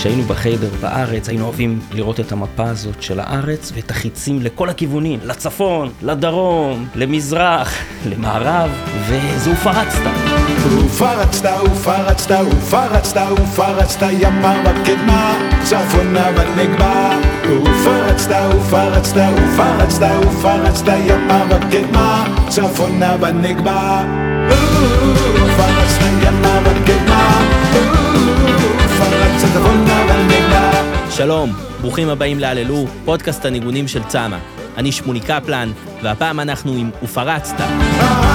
כשהיינו בחדר בארץ, היינו אוהבים לראות את המפה הזאת של הארץ ואת החיצים לכל הכיוונים, לצפון, לדרום, למזרח, למערב, וזה ופרצת. ופרצת, ופרצת, ופרצת, ופרצת ימה וקדמה, צפונה ונגבה. ופרצת, ופרצת, ופרצת, ופרצת ימה וקדמה, צפונה ונגבה. ופרצת ימה ונגבה. שלום, ברוכים הבאים להללו, פודקאסט הניגונים של צמא. אני שמולי קפלן, והפעם אנחנו עם ופרצת. ופרצת,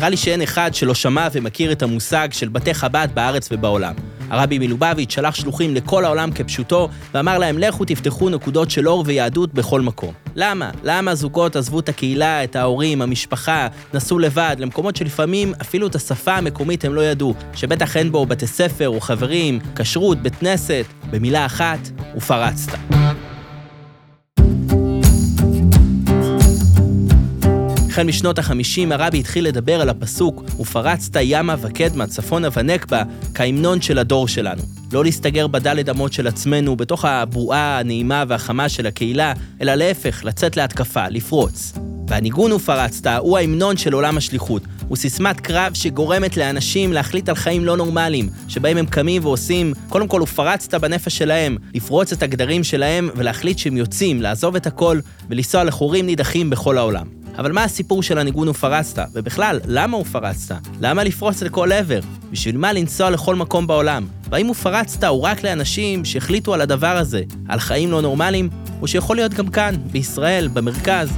נראה לי שאין אחד שלא שמע ומכיר את המושג של בתי חב"ד בארץ ובעולם. הרבי מלובביץ' שלח שלוחים לכל העולם כפשוטו, ואמר להם, לכו תפתחו נקודות של אור ויהדות בכל מקום. למה? למה זוגות עזבו את הקהילה, את ההורים, המשפחה, נסעו לבד, למקומות שלפעמים אפילו את השפה המקומית הם לא ידעו, שבטח אין בו בתי ספר או חברים, כשרות, בית כנסת, במילה אחת, ופרצת. החל משנות החמישים הרבי התחיל לדבר על הפסוק "ופרצת ימה וקדמה צפונה ונקבה" כהמנון של הדור שלנו. לא להסתגר בדלת אמות של עצמנו, בתוך הבועה הנעימה והחמה של הקהילה, אלא להפך, לצאת להתקפה, לפרוץ. והניגון ופרצת הוא ההמנון של עולם השליחות. הוא סיסמת קרב שגורמת לאנשים להחליט על חיים לא נורמליים, שבהם הם קמים ועושים, קודם כל ופרצת בנפש שלהם, לפרוץ את הגדרים שלהם ולהחליט שהם יוצאים, לעזוב את הכל ולנסוע לחורים נידחים בכל העולם. אבל מה הסיפור של הניגון ופרצת? ובכלל, למה ופרצת? למה לפרוץ לכל עבר? בשביל מה לנסוע לכל מקום בעולם? והאם ופרצת הוא רק לאנשים שהחליטו על הדבר הזה, על חיים לא נורמליים, או שיכול להיות גם כאן, בישראל, במרכז?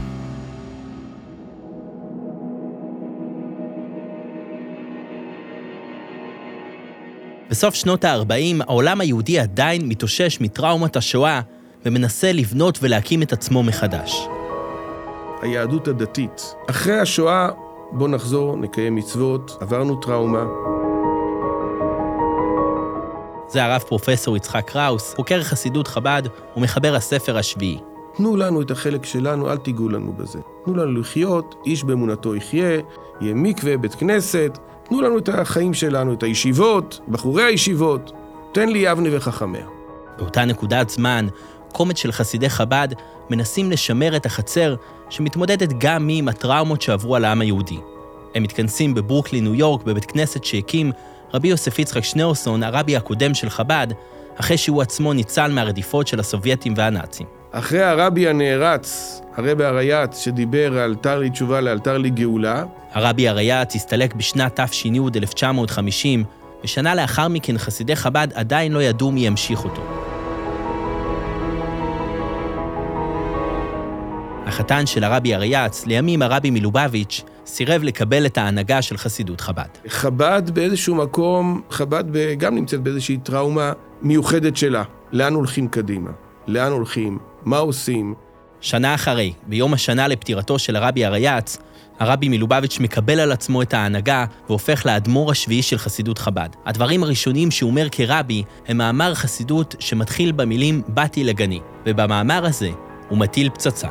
בסוף שנות ה-40, העולם היהודי עדיין מתאושש מטראומת השואה ומנסה לבנות ולהקים את עצמו מחדש. היהדות הדתית. אחרי השואה, בוא נחזור, נקיים מצוות, עברנו טראומה. זה הרב פרופסור יצחק קראוס, חוקר חסידות חב"ד ומחבר הספר השביעי. תנו לנו את החלק שלנו, אל תיגעו לנו בזה. תנו לנו לחיות, איש באמונתו יחיה, יהיה מקווה, בית כנסת. תנו לנו את החיים שלנו, את הישיבות, בחורי הישיבות. תן לי יבנה וחכמיה. באותה נקודת זמן, קומץ של חסידי חב"ד מנסים לשמר את החצר שמתמודדת גם היא עם הטראומות שעברו על העם היהודי. הם מתכנסים בברוקלין, ניו יורק, בבית כנסת שהקים רבי יוסף יצחק שניאורסון, הרבי הקודם של חב"ד, אחרי שהוא עצמו ניצל מהרדיפות של הסובייטים והנאצים. אחרי הרבי הנערץ, הרבי הריי"צ, שדיבר על תר לי תשובה לאלתר לי גאולה, הרבי הריי"צ הסתלק בשנת תש"י 1950, ושנה לאחר מכן חסידי חב"ד עדיין לא ידעו מי ימשיך אותו. החתן של הרבי הריי"צ, לימים הרבי מלובביץ', סירב לקבל את ההנהגה של חסידות חב"ד. חב"ד באיזשהו מקום, חב"ד גם נמצאת באיזושהי טראומה מיוחדת שלה. לאן הולכים קדימה? לאן הולכים? מה עושים? שנה אחרי, ביום השנה לפטירתו של הרבי הריי"צ, הרבי מלובביץ' מקבל על עצמו את ההנהגה והופך לאדמו"ר השביעי של חסידות חב"ד. הדברים הראשונים שהוא אומר כרבי הם מאמר חסידות שמתחיל במילים "באתי לגני", ובמאמר הזה הוא מטיל פצצה.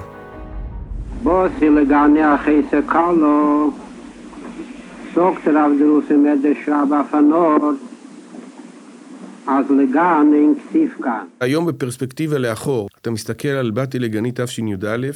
Legane a cheise kalo, sagt auf der Russe mit der Schraube auf Nord, als legane in Ksivkan. היום בפרספקטיבה לאחור, אתה מסתכל על באתי לגני תשי"א,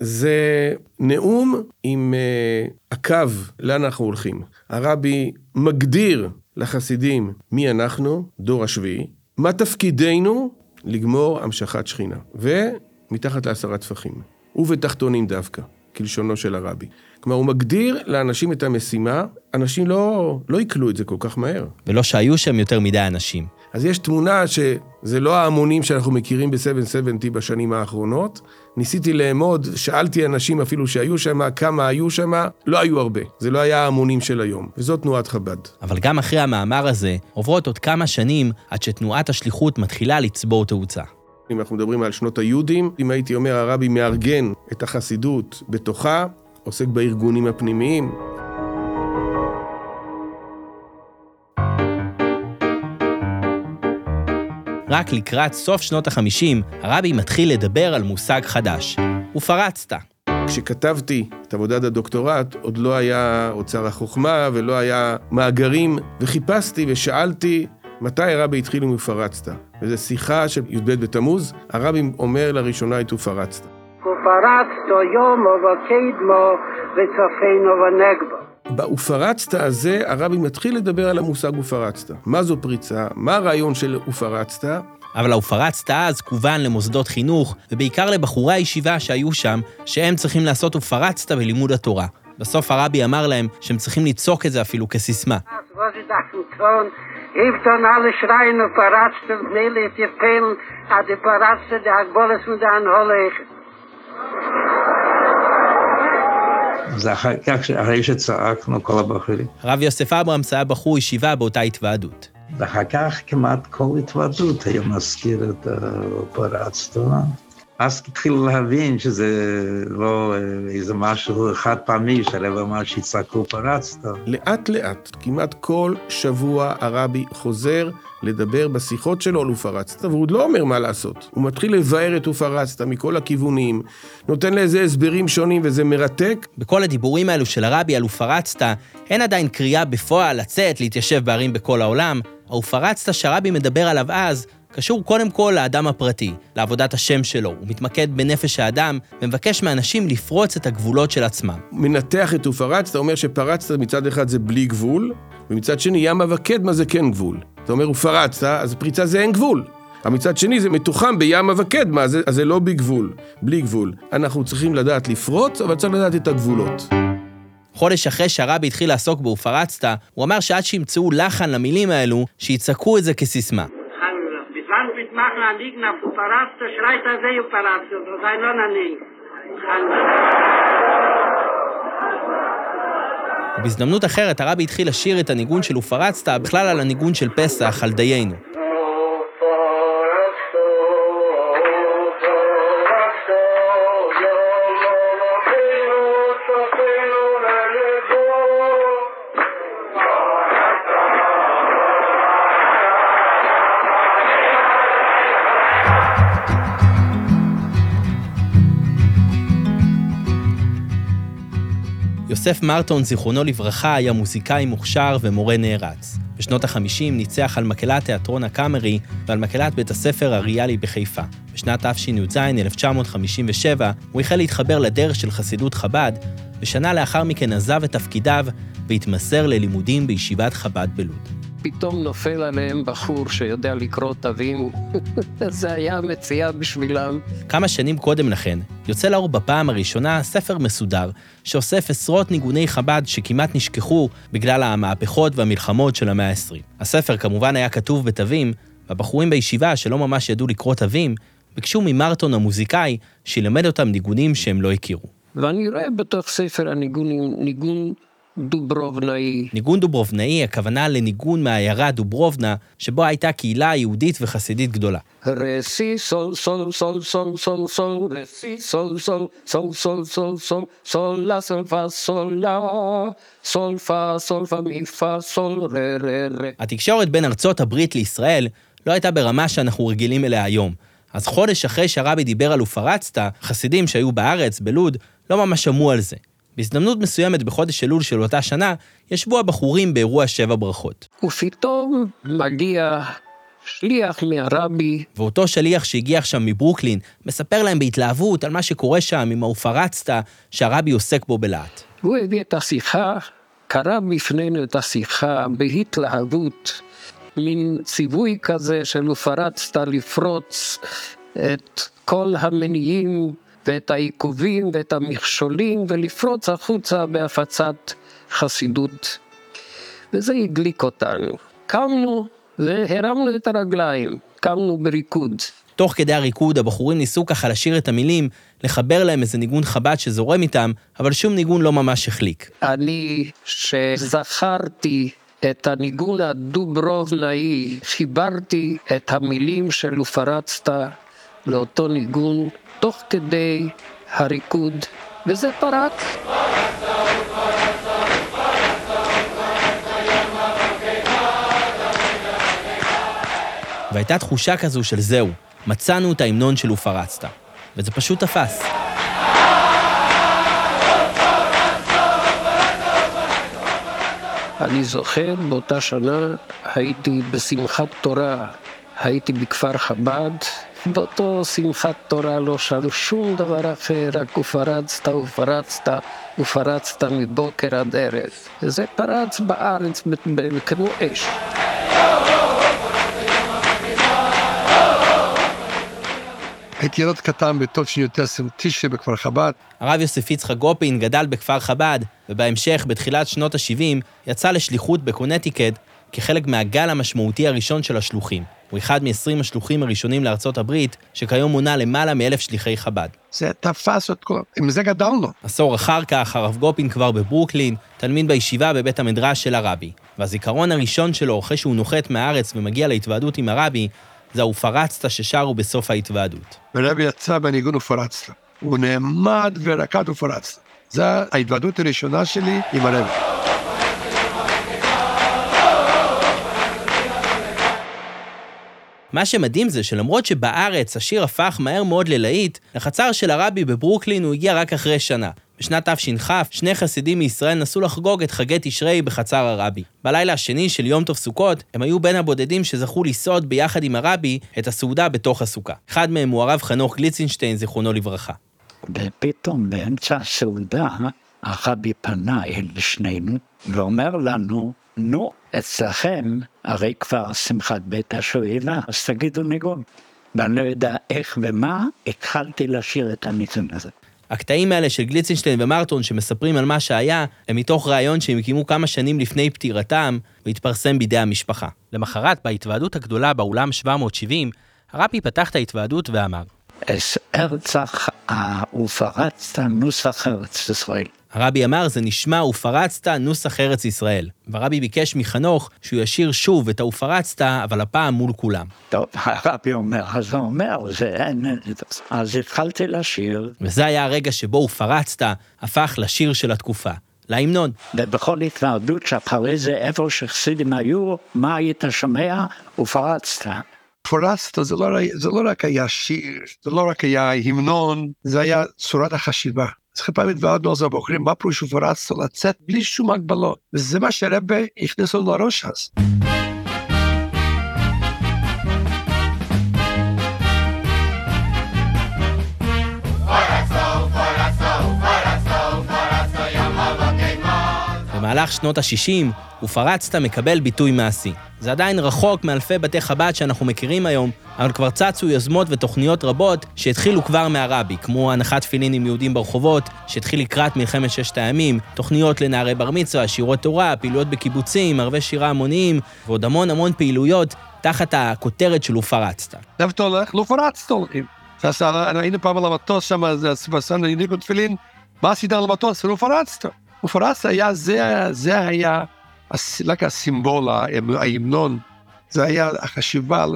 זה נאום עם uh, הקו לאן אנחנו הולכים. הרבי מגדיר לחסידים מי אנחנו, דור השביעי, מה תפקידנו לגמור המשכת שכינה, ומתחת לעשרה טפחים, ובתחתונים דווקא, כלשונו של הרבי. כלומר, הוא מגדיר לאנשים את המשימה, אנשים לא, לא יקלו את זה כל כך מהר. ולא שהיו שם יותר מדי אנשים. אז יש תמונה שזה לא ההמונים שאנחנו מכירים ב-770 בשנים האחרונות. ניסיתי לאמוד, שאלתי אנשים אפילו שהיו שם, כמה היו שם, לא היו הרבה. זה לא היה ההמונים של היום, וזאת תנועת חב"ד. אבל גם אחרי המאמר הזה, עוברות עוד כמה שנים עד שתנועת השליחות מתחילה לצבור תאוצה. אם אנחנו מדברים על שנות היהודים, אם הייתי אומר הרבי מארגן את החסידות בתוכה, עוסק בארגונים הפנימיים. רק לקראת סוף שנות ה-50, הרבי מתחיל לדבר על מושג חדש, ופרצת. כשכתבתי את עבודת הדוקטורט, עוד לא היה אוצר החוכמה ולא היה מאגרים, וחיפשתי ושאלתי מתי הרבי התחיל עם ופרצת. וזו שיחה של י"ב בתמוז, הרבי אומר לראשונה את ופרצת. ופרצת יומו וקדמו וצפינו ונגבו. ב"ופרצת" הזה הרבי מתחיל לדבר על המושג ופרצת. מה זו פריצה? מה הרעיון של ופרצת? אבל הופרצת אז כוון למוסדות חינוך, ובעיקר לבחורי הישיבה שהיו שם, שהם צריכים לעשות ופרצת בלימוד התורה. בסוף הרבי אמר להם שהם צריכים לצעוק את זה אפילו כסיסמה. Hilft dann alle schreien und verratzt und Nele ist ihr Peilen, hat die Paratzt, die Agboles mit der Anholle. זה אחר כך, אחרי שצעקנו כל הבחורים. הרב יוסף אברהמס היה בחור ישיבה באותה התוועדות. ואחר כך כמעט כל התוועדות היה מזכיר את הפרצת. אז התחילו להבין שזה לא אה, איזה משהו חד פעמי, שהרב אמר שיצעקו פרצת. לאט לאט, כמעט כל שבוע הרבי חוזר לדבר בשיחות שלו על ופרצת, והוא עוד לא אומר מה לעשות. הוא מתחיל לבאר את ופרצת מכל הכיוונים, נותן לזה הסברים שונים וזה מרתק. בכל הדיבורים האלו של הרבי על ופרצת, אין עדיין קריאה בפועל לצאת, להתיישב בערים בכל העולם. הופרצת שהרבי מדבר עליו אז, קשור קודם כל לאדם הפרטי, לעבודת השם שלו. הוא מתמקד בנפש האדם, ומבקש מאנשים לפרוץ את הגבולות של עצמם. מנתח את ופרצת, אומר שפרצת מצד אחד זה בלי גבול, ומצד שני ימה וקדמה זה כן גבול. אתה אומר ופרצת, אז פריצה זה אין גבול. מצד שני זה מתוחם בימה וקדמה, אז זה- אז זה לא בגבול, בלי גבול. אנחנו צריכים לדעת לפרוץ, אבל צריך לדעת את הגבולות. חודש אחרי שהרבי התחיל לעסוק ב"ופרצת", הוא אמר שעד שימצאו לחן למילים האלו, שיצעקו את זה כסיסמה. An liegen auf Paratzt, schreit er sehr Paratzt, das sei noch nicht. ובהזדמנות אחרת הרבי התחיל לשיר את הניגון של "ופרצת", בכלל על הניגון של פסח, על דיינו. יוסף מרטון, זיכרונו לברכה, היה מוזיקאי מוכשר ומורה נערץ. בשנות ה-50 ניצח על מקהלת תיאטרון הקאמרי ועל מקהלת בית הספר אריאלי בחיפה. בשנת תשי"ז, 1957, הוא החל להתחבר לדרך של חסידות חב"ד, ושנה לאחר מכן עזב את תפקידיו והתמסר ללימודים בישיבת חב"ד בלוד. פתאום נופל עליהם בחור שיודע לקרוא תווים. זה היה מציאה בשבילם. כמה שנים קודם לכן, יוצא לאור בפעם הראשונה ספר מסודר, שאוסף עשרות ניגוני חב"ד שכמעט נשכחו בגלל המהפכות והמלחמות של המאה ה-20. הספר כמובן היה כתוב בתווים, והבחורים בישיבה שלא ממש ידעו לקרוא תווים, ביקשו ממרטון המוזיקאי שילמד אותם ניגונים שהם לא הכירו. ואני רואה בתוך ספר הניגונים, ניגון דוברובנאי. ניגון דוברובנאי, הכוונה לניגון מהעיירה דוברובנה, שבו הייתה קהילה יהודית וחסידית גדולה. רסי סול סול סול סול סול סול רסי סול סול סול סול סול סול סול לה סול פה סול לה סול פה סול פה מי פה סול רה רה רה התקשורת בין ארצות הברית לישראל לא הייתה ברמה שאנחנו רגילים אליה היום. אז חודש אחרי שהרבי דיבר על ופרצת, חסידים שהיו בארץ, בלוד, לא ממש שמעו על זה. בהזדמנות מסוימת בחודש אלול של אותה שנה, ישבו הבחורים באירוע שבע ברכות. ופתאום מגיע שליח מהרבי ואותו שליח שהגיע עכשיו מברוקלין, מספר להם בהתלהבות על מה שקורה שם עם הופרצת, שהרבי עוסק בו בלהט. הוא הביא את השיחה, קרא בפנינו את השיחה בהתלהבות, מין ציווי כזה של ופרצת לפרוץ את כל המניעים ואת העיכובים ואת המכשולים ולפרוץ החוצה בהפצת חסידות. וזה הדליק אותנו. קמנו והרמנו את הרגליים, קמנו בריקוד. תוך כדי הריקוד, הבחורים ניסו ככה לשיר את המילים, לחבר להם איזה ניגון חב"ד שזורם איתם, אבל שום ניגון לא ממש החליק. אני שזכרתי את הניגון הדוברובנאי, חיברתי את המילים של ופרצת לאותו ניגון תוך כדי הריקוד, וזה פרק. והייתה תחושה כזו של זהו, מצאנו את ההמנון של ופרצת. וזה פשוט תפס. אני זוכר, באותה שנה הייתי בשמחת תורה, הייתי בכפר חב"ד, באותו שמחת תורה לא שאלו שום דבר אחר, רק ופרצת, ופרצת, ופרצת מבוקר עד ערב. זה פרץ בארץ כמו אש. הייתי ילד קטן בתות שניוטסם טישה בכפר חב"ד. הרב יוסף יצחק גופין גדל בכפר חב"ד, ובהמשך, בתחילת שנות ה-70, יצא לשליחות בקונטיקט כחלק מהגל המשמעותי הראשון של השלוחים. הוא אחד מ-20 השלוחים הראשונים לארצות הברית, שכיום מונה למעלה מאלף שליחי חב"ד. זה תפס את כל... עם זה גדלנו. עשור אחר כך, הרב גופין כבר בברוקלין, תלמיד בישיבה בבית המדרש של הרבי. והזיכרון הראשון שלו, אחרי שהוא נוחת מהארץ ומגיע להתוועדות עם הרבי, זה ה"ופרצת" ששרו בסוף ההתוועדות. ורבי יצא בניגון ופרצת. הוא נעמד ורקד ופרצת. זו ההתוועדות הראשונה שלי עם הרבי. מה שמדהים זה שלמרות שבארץ השיר הפך מהר מאוד ללהיט, לחצר של הרבי בברוקלין הוא הגיע רק אחרי שנה. בשנת תש"כ, שני חסידים מישראל נסו לחגוג את חגי תשרי בחצר הרבי. בלילה השני של יום טוב סוכות, הם היו בין הבודדים שזכו לסעוד ביחד עם הרבי את הסעודה בתוך הסוכה. אחד מהם הוא הרב חנוך גליצינשטיין, זיכרונו לברכה. ופתאום באמצע הסעודה הרבי פנה אל שנינו ואומר לנו, נו, אצלכם הרי כבר שמחת בית השואלה, אז תגידו ניגון. ואני לא יודע איך ומה, התחלתי לשיר את הניגון הזה. הקטעים האלה של גליצינשטיין ומרטון שמספרים על מה שהיה, הם מתוך ראיון שהם קיימו כמה שנים לפני פטירתם, והתפרסם בידי המשפחה. למחרת, בהתוועדות הגדולה באולם 770, הרבי פתח את ההתוועדות ואמר, אס ארצח ופרצת נוסח ארץ ישראל. הרבי אמר, זה נשמע ופרצת נוסח ארץ ישראל. והרבי ביקש מחנוך שהוא ישיר שוב את ה"ופרצת", אבל הפעם מול כולם. טוב, הרבי אומר, אז הוא אומר, זה אין... אז התחלתי לשיר, וזה היה הרגע שבו "ופרצת" הפך לשיר של התקופה, להמנון. ובכל התוועדות שאחרי זה, איפה שחסידים היו, מה היית שומע? ופרצת. פרצת זה לא, זה לא רק היה שיר, זה לא רק היה המנון, זה היה צורת החשיבה. אז פעם התוועדנו על זה בוחרים, מה פירוש ופרצת? לצאת בלי שום הגבלות. וזה מה שהרבה הכניס לנו לראש אז. במהלך שנות ה-60, ופרצת מקבל ביטוי מעשי. זה עדיין רחוק מאלפי בתי חב"ד שאנחנו מכירים היום, אבל כבר צצו יוזמות ותוכניות רבות שהתחילו כבר מהרבי, כמו הנחת תפילין עם יהודים ברחובות, שהתחיל לקראת מלחמת ששת הימים, תוכניות לנערי בר מצווה, שיעורי תורה, פעילויות בקיבוצים, ערבי שירה המוניים, ועוד המון המון פעילויות תחת הכותרת של ופרצת. איפה אתה הולך? לא פרצת הולכים. היינו פעם על המטוס שם, אז הדליקו תפילין, מה עשית על המטוס? לא ופרצת היה, זה, זה היה רק הסימבול, ההמנון, זה היה החשיבה,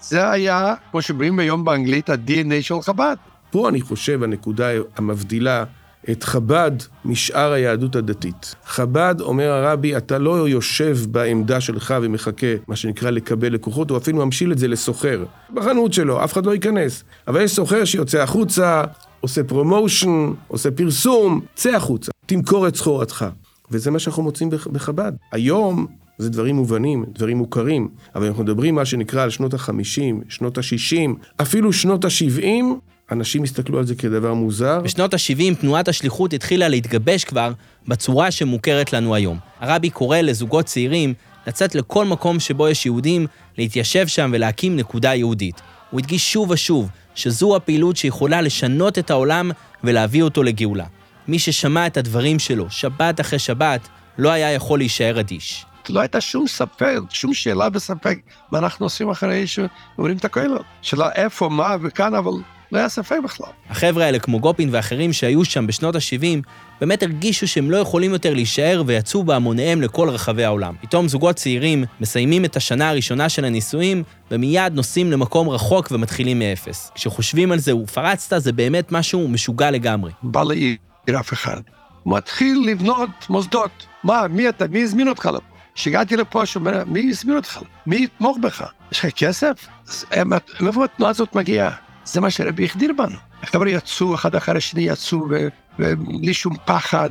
זה היה, כמו שאומרים היום באנגלית, ה-DNA של חב"ד. פה אני חושב הנקודה המבדילה את חב"ד משאר היהדות הדתית. חב"ד, אומר הרבי, אתה לא יושב בעמדה שלך ומחכה, מה שנקרא, לקבל לקוחות, הוא אפילו ממשיל את זה לסוחר. בחנות שלו, אף אחד לא ייכנס. אבל יש סוחר שיוצא החוצה, עושה promotion, עושה פרסום, צא החוצה, תמכור את סחורתך. וזה מה שאנחנו מוצאים בח- בחב"ד. היום זה דברים מובנים, דברים מוכרים, אבל אנחנו מדברים מה שנקרא על שנות ה-50, שנות ה-60, אפילו שנות ה-70, אנשים הסתכלו על זה כדבר מוזר. בשנות ה-70 תנועת השליחות התחילה להתגבש כבר בצורה שמוכרת לנו היום. הרבי קורא לזוגות צעירים לצאת לכל מקום שבו יש יהודים, להתיישב שם ולהקים נקודה יהודית. הוא הדגיש שוב ושוב שזו הפעילות שיכולה לשנות את העולם ולהביא אותו לגאולה. מי ששמע את הדברים שלו שבת אחרי שבת, לא היה יכול להישאר אדיש. לא הייתה שום ספק, שום שאלה וספק מה אנחנו עושים אחרי שאומרים את הכאלה. שאלה איפה, מה וכאן, אבל לא היה ספק בכלל. החבר'ה האלה, כמו גופין ואחרים שהיו שם בשנות ה-70, באמת הרגישו שהם לא יכולים יותר להישאר ויצאו בהמוניהם לכל רחבי העולם. פתאום זוגות צעירים מסיימים את השנה הראשונה של הנישואים, ומיד נוסעים למקום רחוק ומתחילים מאפס. כשחושבים על זה, ופרצת, זה באמת משהו משוגע לגמרי. בא לעיר אף אחד. מתחיל לבנות מוסדות. מה, מי אתה? מי הזמין אותך לפה? כשהגעתי לפה, שאומר, מי הזמין אותך? מי יתמוך בך? יש לך כסף? אז הם- מאיפה התנועה הזאת מגיעה? זה מה שהרבי החדיר בנו. החבר'ה יצאו, אחד אחר השני יצאו, ובלי שום פחד.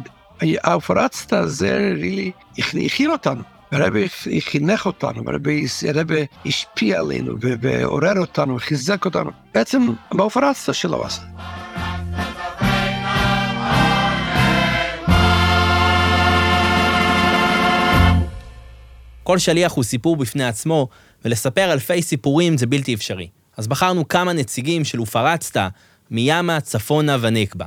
הפרצת זה really הכיל אותנו. הרבי חינך אותנו, הרבי השפיע עלינו ועורר אותנו, חיזק אותנו. בעצם בהופרצת שלו עשה. כל שליח הוא סיפור בפני עצמו, ולספר אלפי סיפורים זה בלתי אפשרי. אז בחרנו כמה נציגים של ופרצת מיאמה, צפונה ונקבה.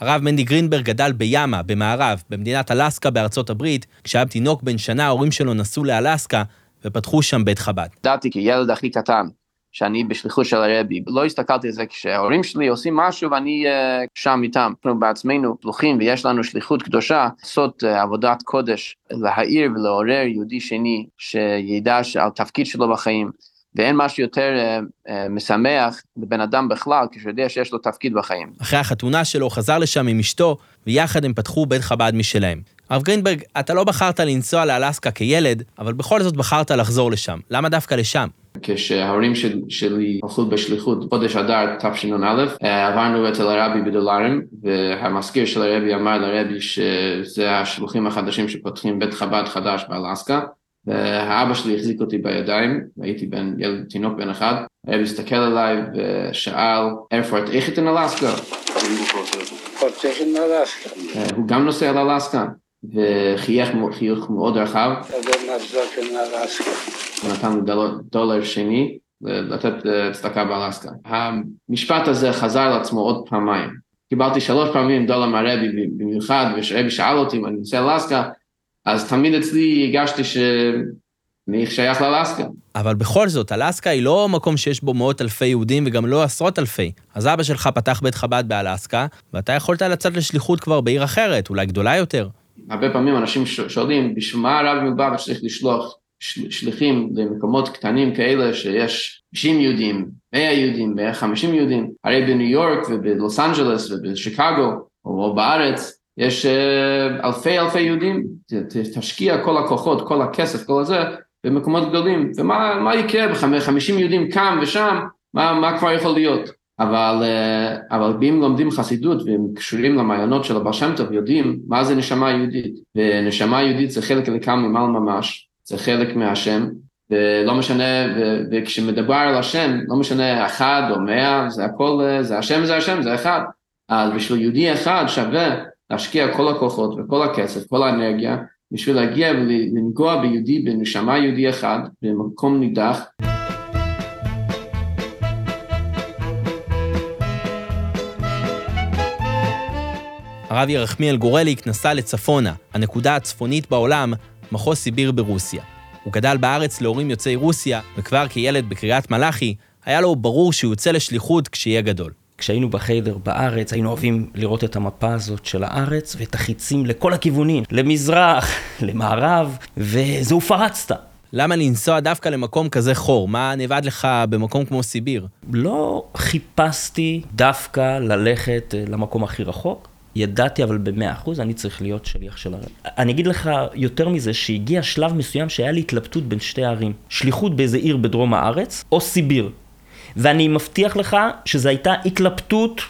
הרב מנדי גרינברג גדל ביאמה, במערב, במדינת אלסקה בארצות הברית. כשהיה תינוק בן שנה, ההורים שלו נסעו לאלסקה ופתחו שם בית חב"ד. ידעתי כילד הכי קטן שאני בשליחות של הרבי, לא הסתכלתי על זה כשההורים שלי עושים משהו ואני uh, שם איתם. אנחנו בעצמנו פלוחים ויש לנו שליחות קדושה לעשות uh, עבודת קודש, להעיר ולעורר יהודי שני שידע על תפקיד שלו בחיים. ואין משהו יותר uh, uh, משמח לבן אדם בכלל כשהוא יודע שיש לו תפקיד בחיים. אחרי החתונה שלו חזר לשם עם אשתו, ויחד הם פתחו בית חב"ד משלהם. הרב גרינברג, אתה לא בחרת לנסוע לאלסקה כילד, אבל בכל זאת בחרת לחזור לשם. למה דווקא לשם? כשההורים של, שלי הלכו בשליחות חודש אדר תשנ"א, אה, עברנו אצל הרבי בדולרים, והמזכיר של הרבי אמר לרבי שזה השלוחים החדשים שפותחים בית חב"ד חדש באלסקה, והאבא שלי החזיק אותי בידיים, והייתי בן, ילד, תינוק בן אחד, הרבי הסתכל עליי ושאל, איפה את איך in אלסקה? אה, הוא גם נוסע לאלסקה, וחייך חיוך מאוד רחב. הוא נתן דולר שני לתת אה, צדקה באלסקה. המשפט הזה חזר על עצמו עוד פעמיים. קיבלתי שלוש פעמים דולר מהרבי במיוחד, וכשרבי שאל אותי אם אני נוסע לאלסקה, אז תמיד אצלי הרגשתי שאני שייך לאלסקה. אבל בכל זאת, אלסקה היא לא מקום שיש בו מאות אלפי יהודים וגם לא עשרות אלפי. אז אבא שלך פתח בית חב"ד באלסקה, ואתה יכולת לצאת לשליחות כבר בעיר אחרת, אולי גדולה יותר. הרבה פעמים אנשים שואלים, בשביל מה הרב מלובביץ' צריך לשלוח של- שליחים למקומות קטנים כאלה שיש 90 יהודים, 100 יהודים, 150 יהודים, הרי בניו יורק ובלוס אנג'לס ובשיקגו או בארץ יש uh, אלפי אלפי יהודים, תשקיע כל הכוחות, כל הכסף, כל הזה במקומות גדולים, ומה מה יקרה ב-50 יהודים כאן ושם, מה, מה כבר יכול להיות? אבל, uh, אבל אם לומדים חסידות והם קשורים למעיינות של הבעל שם טוב, יודעים מה זה נשמה יהודית, ונשמה יהודית זה חלק לקם ממעל ממש, זה חלק מהשם, ולא משנה, ו- וכשמדבר על השם, לא משנה אחד או מאה, זה הכל, אה, זה השם זה השם, זה אחד. אז בשביל יהודי אחד שווה להשקיע כל הכוחות וכל הכסף, כל האנרגיה, בשביל להגיע ולנגוע ביהודי, בנשמה יהודי אחד, במקום נידח. הרב ירחמיאל גורליק נסע לצפונה, הנקודה הצפונית בעולם, מחוז סיביר ברוסיה. הוא גדל בארץ להורים יוצאי רוסיה, וכבר כילד בקריית מלאכי, היה לו ברור שהוא יוצא לשליחות כשיהיה גדול. כשהיינו בחדר בארץ, היינו אוהבים לראות את המפה הזאת של הארץ ואת החיצים לכל הכיוונים, למזרח, למערב, וזהו פרצת. למה לנסוע דווקא למקום כזה חור? מה נאבד לך במקום כמו סיביר? לא חיפשתי דווקא ללכת אה, למקום הכי רחוק. ידעתי אבל במאה אחוז, אני צריך להיות שליח של הרב. אני אגיד לך יותר מזה, שהגיע שלב מסוים שהיה לי התלבטות בין שתי ערים. שליחות באיזה עיר בדרום הארץ, או סיביר. ואני מבטיח לך שזו הייתה התלבטות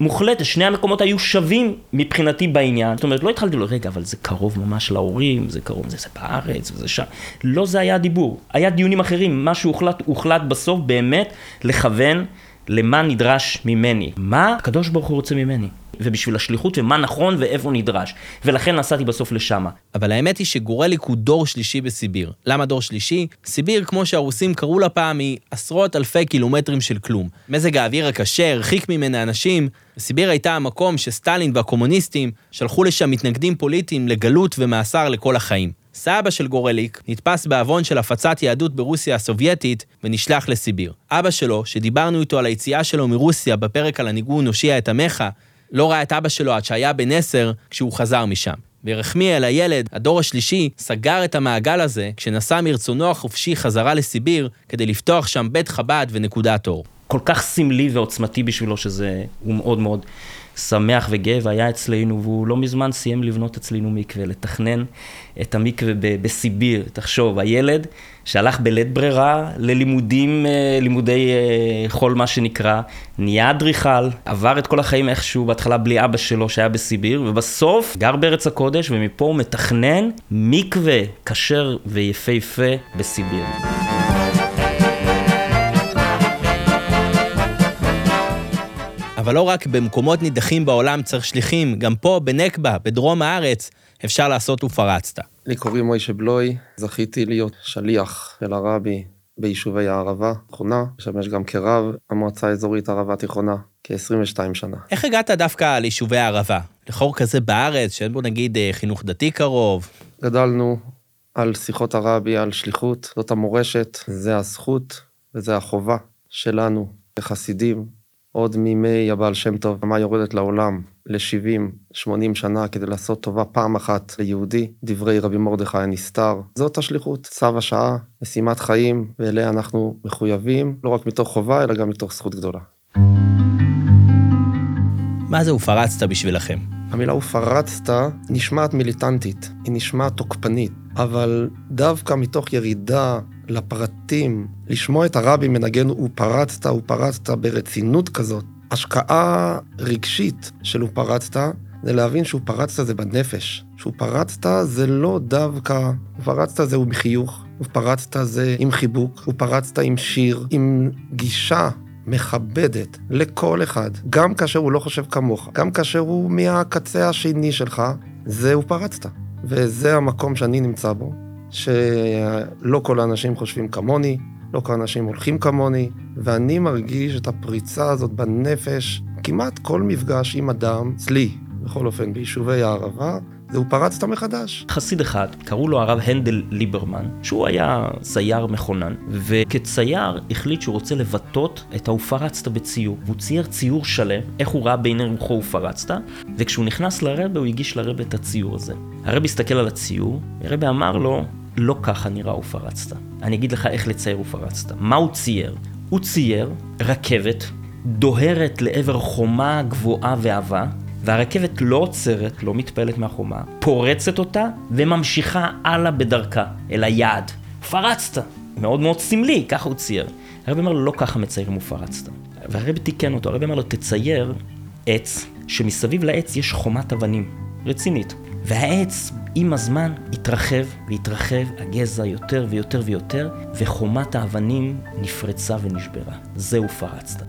מוחלטת, שני המקומות היו שווים מבחינתי בעניין. זאת אומרת, לא התחלתי לו, רגע, אבל זה קרוב ממש להורים, זה קרוב, זה, זה בארץ, וזה שם. לא זה היה הדיבור. היה דיונים אחרים, מה שהוחלט, הוחלט בסוף באמת לכוון למה נדרש ממני. מה הקדוש ברוך הוא רוצה ממני. ובשביל השליחות, ומה נכון ואיפה נדרש. ולכן נסעתי בסוף לשמה. אבל האמת היא שגורליק הוא דור שלישי בסיביר. למה דור שלישי? סיביר, כמו שהרוסים קראו לה פעם, היא עשרות אלפי קילומטרים של כלום. מזג האוויר הקשה הרחיק ממנה אנשים, וסיביר הייתה המקום שסטלין והקומוניסטים שלחו לשם מתנגדים פוליטיים לגלות ומאסר לכל החיים. סבא של גורליק נתפס בעוון של הפצת יהדות ברוסיה הסובייטית ונשלח לסיביר. אבא שלו, שדיברנו איתו על היציאה שלו מרוסיה בפרק על הניגון הושיע את עמך, לא ראה את אבא שלו עד שהיה בן עשר כשהוא חזר משם. וירחמיאל, הילד, הדור השלישי, סגר את המעגל הזה כשנסע מרצונו החופשי חזרה לסיביר כדי לפתוח שם בית חב"ד ונקודת אור. כל כך סמלי ועוצמתי בשבילו שזה, הוא מאוד מאוד שמח וגאה והיה אצלנו, והוא לא מזמן סיים לבנות אצלנו מקווה, לתכנן את המקווה בסיביר. תחשוב, הילד שהלך בלית ברירה ללימודים, אה, לימודי אה, חול מה שנקרא, נהיה אדריכל, עבר את כל החיים איכשהו, בהתחלה בלי אבא שלו שהיה בסיביר, ובסוף גר בארץ הקודש, ומפה הוא מתכנן מקווה כשר ויפהפה בסיביר. אבל לא רק במקומות נידחים בעולם צריך שליחים, גם פה, בנקבה, בדרום הארץ, אפשר לעשות ופרצת. לי קוראים מוישה בלוי, זכיתי להיות שליח של הרבי ביישובי הערבה התיכונה, משמש גם כרב המועצה האזורית ערבה תיכונה, כ-22 שנה. איך הגעת דווקא ליישובי הערבה? לחור כזה בארץ, שאין בו נגיד אה, חינוך דתי קרוב? גדלנו על שיחות הרבי, על שליחות, זאת המורשת, זה הזכות וזה החובה שלנו כחסידים, עוד מימי הבעל שם טוב, מה יורדת לעולם ל-70-80 שנה כדי לעשות טובה פעם אחת ליהודי, דברי רבי מרדכי הנסתר. זאת השליחות, צו השעה, משימת חיים, ואליה אנחנו מחויבים, לא רק מתוך חובה, אלא גם מתוך זכות גדולה. מה זה ופרצת בשבילכם? המילה ופרצת נשמעת מיליטנטית, היא נשמעת תוקפנית, אבל דווקא מתוך ירידה לפרטים, לשמוע את הרבי מנגן ופרצת, ופרצת ברצינות כזאת, השקעה רגשית של ופרצת, זה להבין שהוא פרצת זה בנפש. שהוא פרצת זה לא דווקא, ופרצת זה הוא בחיוך, ופרצת זה עם חיבוק, ופרצת עם שיר, עם גישה מכבדת לכל אחד, גם כאשר הוא לא חושב כמוך, גם כאשר הוא מהקצה השני שלך, זהו פרצת. וזה המקום שאני נמצא בו, שלא כל האנשים חושבים כמוני, לא כל האנשים הולכים כמוני, ואני מרגיש את הפריצה הזאת בנפש, כמעט כל מפגש עם אדם, אצלי, בכל אופן, ביישובי הערבה, והוא פרץ אותה מחדש. חסיד אחד, קראו לו הרב הנדל ליברמן, שהוא היה צייר מכונן, וכצייר החליט שהוא רוצה לבטא את ה"ופרצת" בציור. והוא צייר ציור שלם, איך הוא ראה בעיני רוחו ופרצת, וכשהוא נכנס לרבה הוא הגיש לרבה את הציור הזה. הרבי הסתכל על הציור, הרבי אמר לו, לא ככה נראה ופרצת. אני אגיד לך איך לצייר ופרצת. מה הוא צייר? הוא צייר רכבת דוהרת לעבר חומה גבוהה ועבה, והרכבת לא עוצרת, לא מתפעלת מהחומה, פורצת אותה וממשיכה הלאה בדרכה, אל היעד. פרצת! מאוד מאוד סמלי, ככה הוא צייר. הרב אומר לו, לא ככה מציירים ופרצת. והרב תיקן אותו, הרב אומר לו, תצייר עץ, שמסביב לעץ יש חומת אבנים, רצינית. והעץ, עם הזמן, התרחב והתרחב, הגזע יותר ויותר ויותר, וחומת האבנים נפרצה ונשברה. זהו פרצת.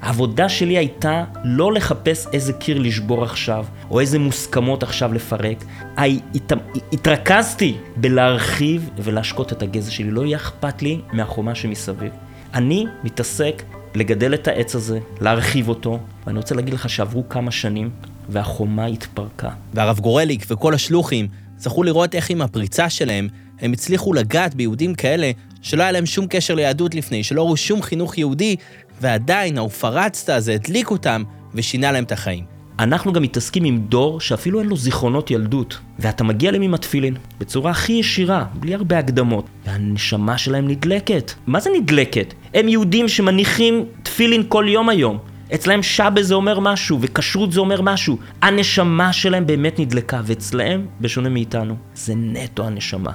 העבודה שלי הייתה לא לחפש איזה קיר לשבור עכשיו, או איזה מוסכמות עכשיו לפרק. הת... התרכזתי בלהרחיב ולהשקות את הגזע שלי. לא יהיה אכפת לי מהחומה שמסביב. אני מתעסק לגדל את העץ הזה, להרחיב אותו, ואני רוצה להגיד לך שעברו כמה שנים, והחומה התפרקה. והרב גורליק וכל השלוחים זכו לראות איך עם הפריצה שלהם, הם הצליחו לגעת ביהודים כאלה שלא היה להם שום קשר ליהדות לפני, שלא ראו שום חינוך יהודי, ועדיין האופרצת הזה הדליק אותם ושינה להם את החיים. אנחנו גם מתעסקים עם דור שאפילו אין לו זיכרונות ילדות, ואתה מגיע להם עם התפילין, בצורה הכי ישירה, בלי הרבה הקדמות, והנשמה שלהם נדלקת. מה זה נדלקת? הם יהודים שמניחים תפילין כל יום היום. אצלהם שבה זה אומר משהו, וכשרות זה אומר משהו. הנשמה שלהם באמת נדלקה, ואצלהם, בשונה מאיתנו, זה נטו הנשמה.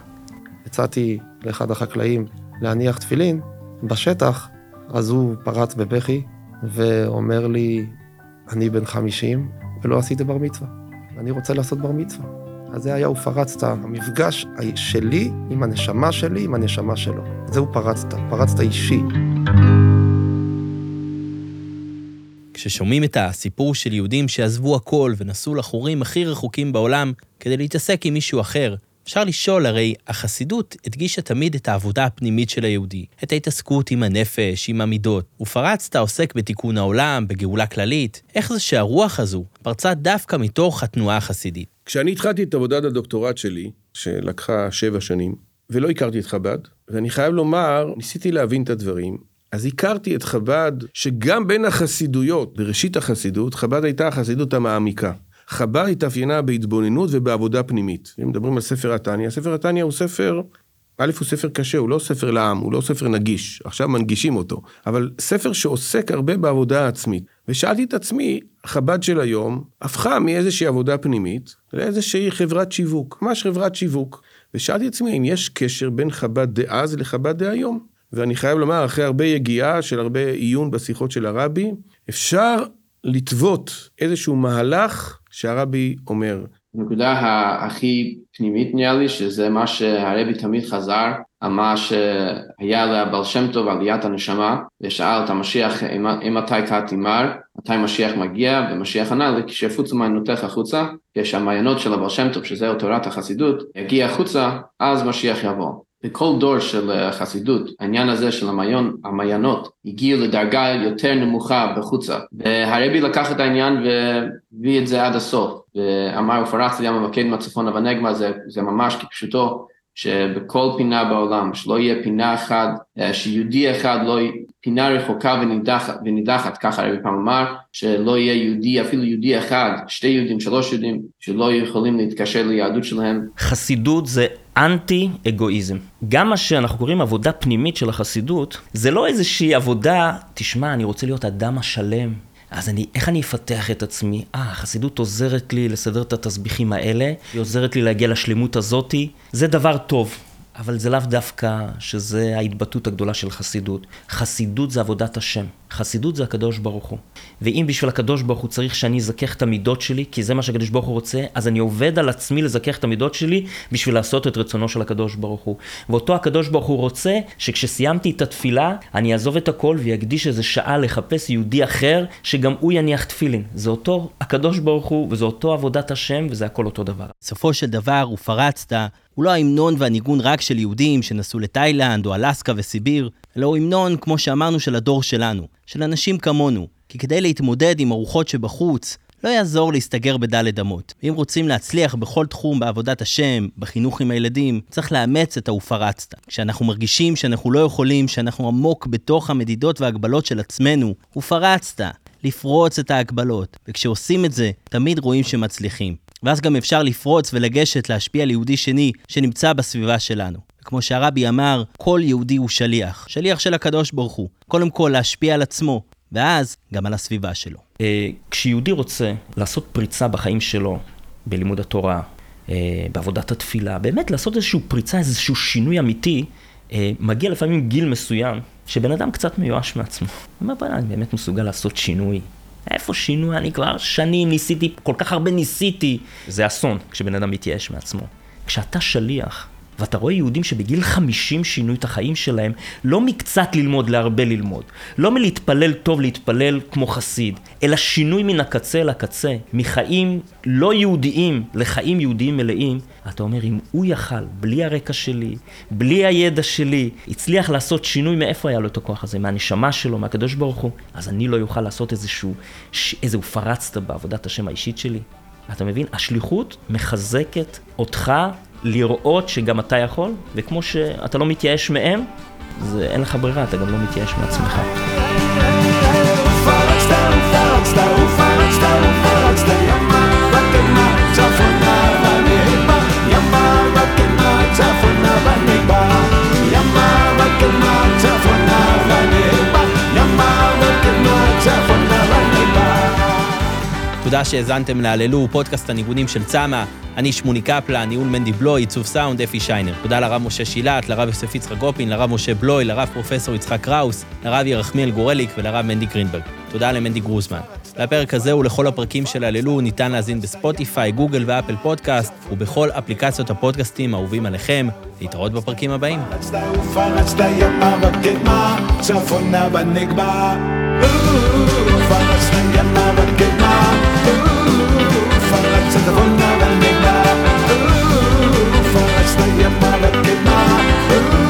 הצעתי לאחד החקלאים להניח תפילין בשטח, אז הוא פרץ בבכי ואומר לי, אני בן 50 ולא עשיתי בר מצווה, אני רוצה לעשות בר מצווה. אז זה היה, הוא פרצת, המפגש שלי עם הנשמה שלי, עם הנשמה שלו. זהו פרצת, פרצת אישי. כששומעים את הסיפור של יהודים שעזבו הכל ונסעו לחורים הכי רחוקים בעולם כדי להתעסק עם מישהו אחר, אפשר לשאול, הרי החסידות הדגישה תמיד את העבודה הפנימית של היהודי, את ההתעסקות עם הנפש, עם המידות. ופרצת עוסק בתיקון העולם, בגאולה כללית. איך זה שהרוח הזו פרצה דווקא מתוך התנועה החסידית? כשאני התחלתי את עבודת הדוקטורט שלי, שלקחה שבע שנים, ולא הכרתי את חב"ד, ואני חייב לומר, ניסיתי להבין את הדברים, אז הכרתי את חב"ד, שגם בין החסידויות, בראשית החסידות, חב"ד הייתה החסידות המעמיקה. חב"ד התאפיינה בהתבוננות ובעבודה פנימית. אם מדברים על ספר התניא, ספר התניא הוא ספר א', הוא ספר קשה, הוא לא ספר לעם, הוא לא ספר נגיש, עכשיו מנגישים אותו, אבל ספר שעוסק הרבה בעבודה העצמית. ושאלתי את עצמי, חב"ד של היום הפכה מאיזושהי עבודה פנימית לאיזושהי חברת שיווק, ממש חברת שיווק. ושאלתי את עצמי, אם יש קשר בין חב"ד דאז לחב"ד דהיום. ואני חייב לומר, אחרי הרבה יגיעה של הרבה עיון בשיחות של הרבי, אפשר לטוות איזשהו מהלך שהרבי אומר. הנקודה הכי פנימית נראה לי, שזה מה שהרבי תמיד חזר, על מה שהיה לבעל שם טוב, עליית הנשמה, ושאל את המשיח, אם מתי קראתי מר, מתי משיח מגיע, ומשיח ענה כשיפוצו מעיינותיך החוצה, כשהמעיינות של הבעל שם טוב, שזהו תורת החסידות, יגיע החוצה, אז משיח יבוא. בכל דור של חסידות, העניין הזה של המעיון, המעיינות הגיעו לדרגה יותר נמוכה בחוצה. והרבי לקח את העניין והביא את זה עד הסוף. ואמר, ופרץ לים המקד מהצפון והנגמה, זה, זה ממש כפשוטו, שבכל פינה בעולם, שלא יהיה פינה אחת, שיהודי אחד לא יהיה, פינה רחוקה ונידחת, ונידחת, ככה הרבי פעם אמר, שלא יהיה יהודי, אפילו יהודי אחד, שתי יהודים, שלוש יהודים, שלא יכולים להתקשר ליהדות שלהם. חסידות זה אנטי אגואיזם. גם מה שאנחנו קוראים עבודה פנימית של החסידות, זה לא איזושהי עבודה, תשמע, אני רוצה להיות אדם השלם. אז אני, איך אני אפתח את עצמי? אה, החסידות עוזרת לי לסדר את התסביכים האלה, היא עוזרת לי להגיע לשלמות הזאתי, זה דבר טוב. אבל זה לאו דווקא שזה ההתבטאות הגדולה של חסידות. חסידות זה עבודת השם. חסידות זה הקדוש ברוך הוא. ואם בשביל הקדוש ברוך הוא צריך שאני אזכך את המידות שלי, כי זה מה שהקדוש ברוך הוא רוצה, אז אני עובד על עצמי לזכך את המידות שלי בשביל לעשות את רצונו של הקדוש ברוך הוא. ואותו הקדוש ברוך הוא רוצה שכשסיימתי את התפילה, אני אעזוב את הכל ואקדיש איזה שעה לחפש יהודי אחר, שגם הוא יניח תפילין. זה אותו הקדוש ברוך הוא, וזה אותו עבודת השם, וזה הכל אותו דבר. בסופו של דבר, ופרצת, הוא לא ההמנון והניגון רק של יהודים שנסעו לתאילנד או אלסקה וסיביר, אלא הוא המנון, כמו שאמרנו, של הדור שלנו, של אנשים כמונו. כי כדי להתמודד עם הרוחות שבחוץ, לא יעזור להסתגר בדלת אמות. ואם רוצים להצליח בכל תחום בעבודת השם, בחינוך עם הילדים, צריך לאמץ את ה"ופרצת". כשאנחנו מרגישים שאנחנו לא יכולים, שאנחנו עמוק בתוך המדידות וההגבלות של עצמנו, ופרצת, לפרוץ את ההגבלות. וכשעושים את זה, תמיד רואים שמצליחים. ואז גם אפשר לפרוץ ולגשת להשפיע על יהודי שני שנמצא בסביבה שלנו. כמו שהרבי אמר, כל יהודי הוא שליח, שליח של הקדוש ברוך הוא. קודם כל להשפיע על עצמו, ואז גם על הסביבה שלו. אה, כשיהודי רוצה לעשות פריצה בחיים שלו, בלימוד התורה, אה, בעבודת התפילה, באמת לעשות איזושהי פריצה, איזשהו שינוי אמיתי, אה, מגיע לפעמים גיל מסוים, שבן אדם קצת מיואש מעצמו. הוא אומר, אני באמת מסוגל לעשות שינוי. איפה שינוי? אני כבר שנים ניסיתי, כל כך הרבה ניסיתי. זה אסון כשבן אדם מתייאש מעצמו. כשאתה שליח, ואתה רואה יהודים שבגיל 50 שינו את החיים שלהם, לא מקצת ללמוד, להרבה ללמוד. לא מלהתפלל טוב להתפלל כמו חסיד, אלא שינוי מן הקצה לקצה, מחיים לא יהודיים לחיים יהודיים מלאים. אתה אומר, אם הוא יכל, בלי הרקע שלי, בלי הידע שלי, הצליח לעשות שינוי, מאיפה היה לו את הכוח הזה? מהנשמה שלו, מהקדוש ברוך הוא? אז אני לא יוכל לעשות איזשהו, איזה פרצת בעבודת השם האישית שלי? אתה מבין? השליחות מחזקת אותך לראות שגם אתה יכול, וכמו שאתה לא מתייאש מהם, זה אין לך ברירה, אתה גם לא מתייאש מעצמך. תודה שהאזנתם להללו, פודקאסט הניגונים של צמא. אני שמוני קפלן, ניהול מנדי בלוי, עיצוב סאונד, אפי שיינר. תודה לרב משה שילת, לרב יוסף יצחק גופין, לרב משה בלוי, לרב פרופסור יצחק קראוס, לרב ירחמיאל גורליק ולרב מנדי גרינברג. תודה למנדי גרוזמן. לפרק הזה ולכל הפרקים של הללו ניתן להזין בספוטיפיי, גוגל ואפל פודקאסט, ובכל אפליקציות הפודקאסטים האהובים עליכם. להתראות בפרקים הבאים. צפונה בנגבה. פרצת ימה בקדמה Ooh,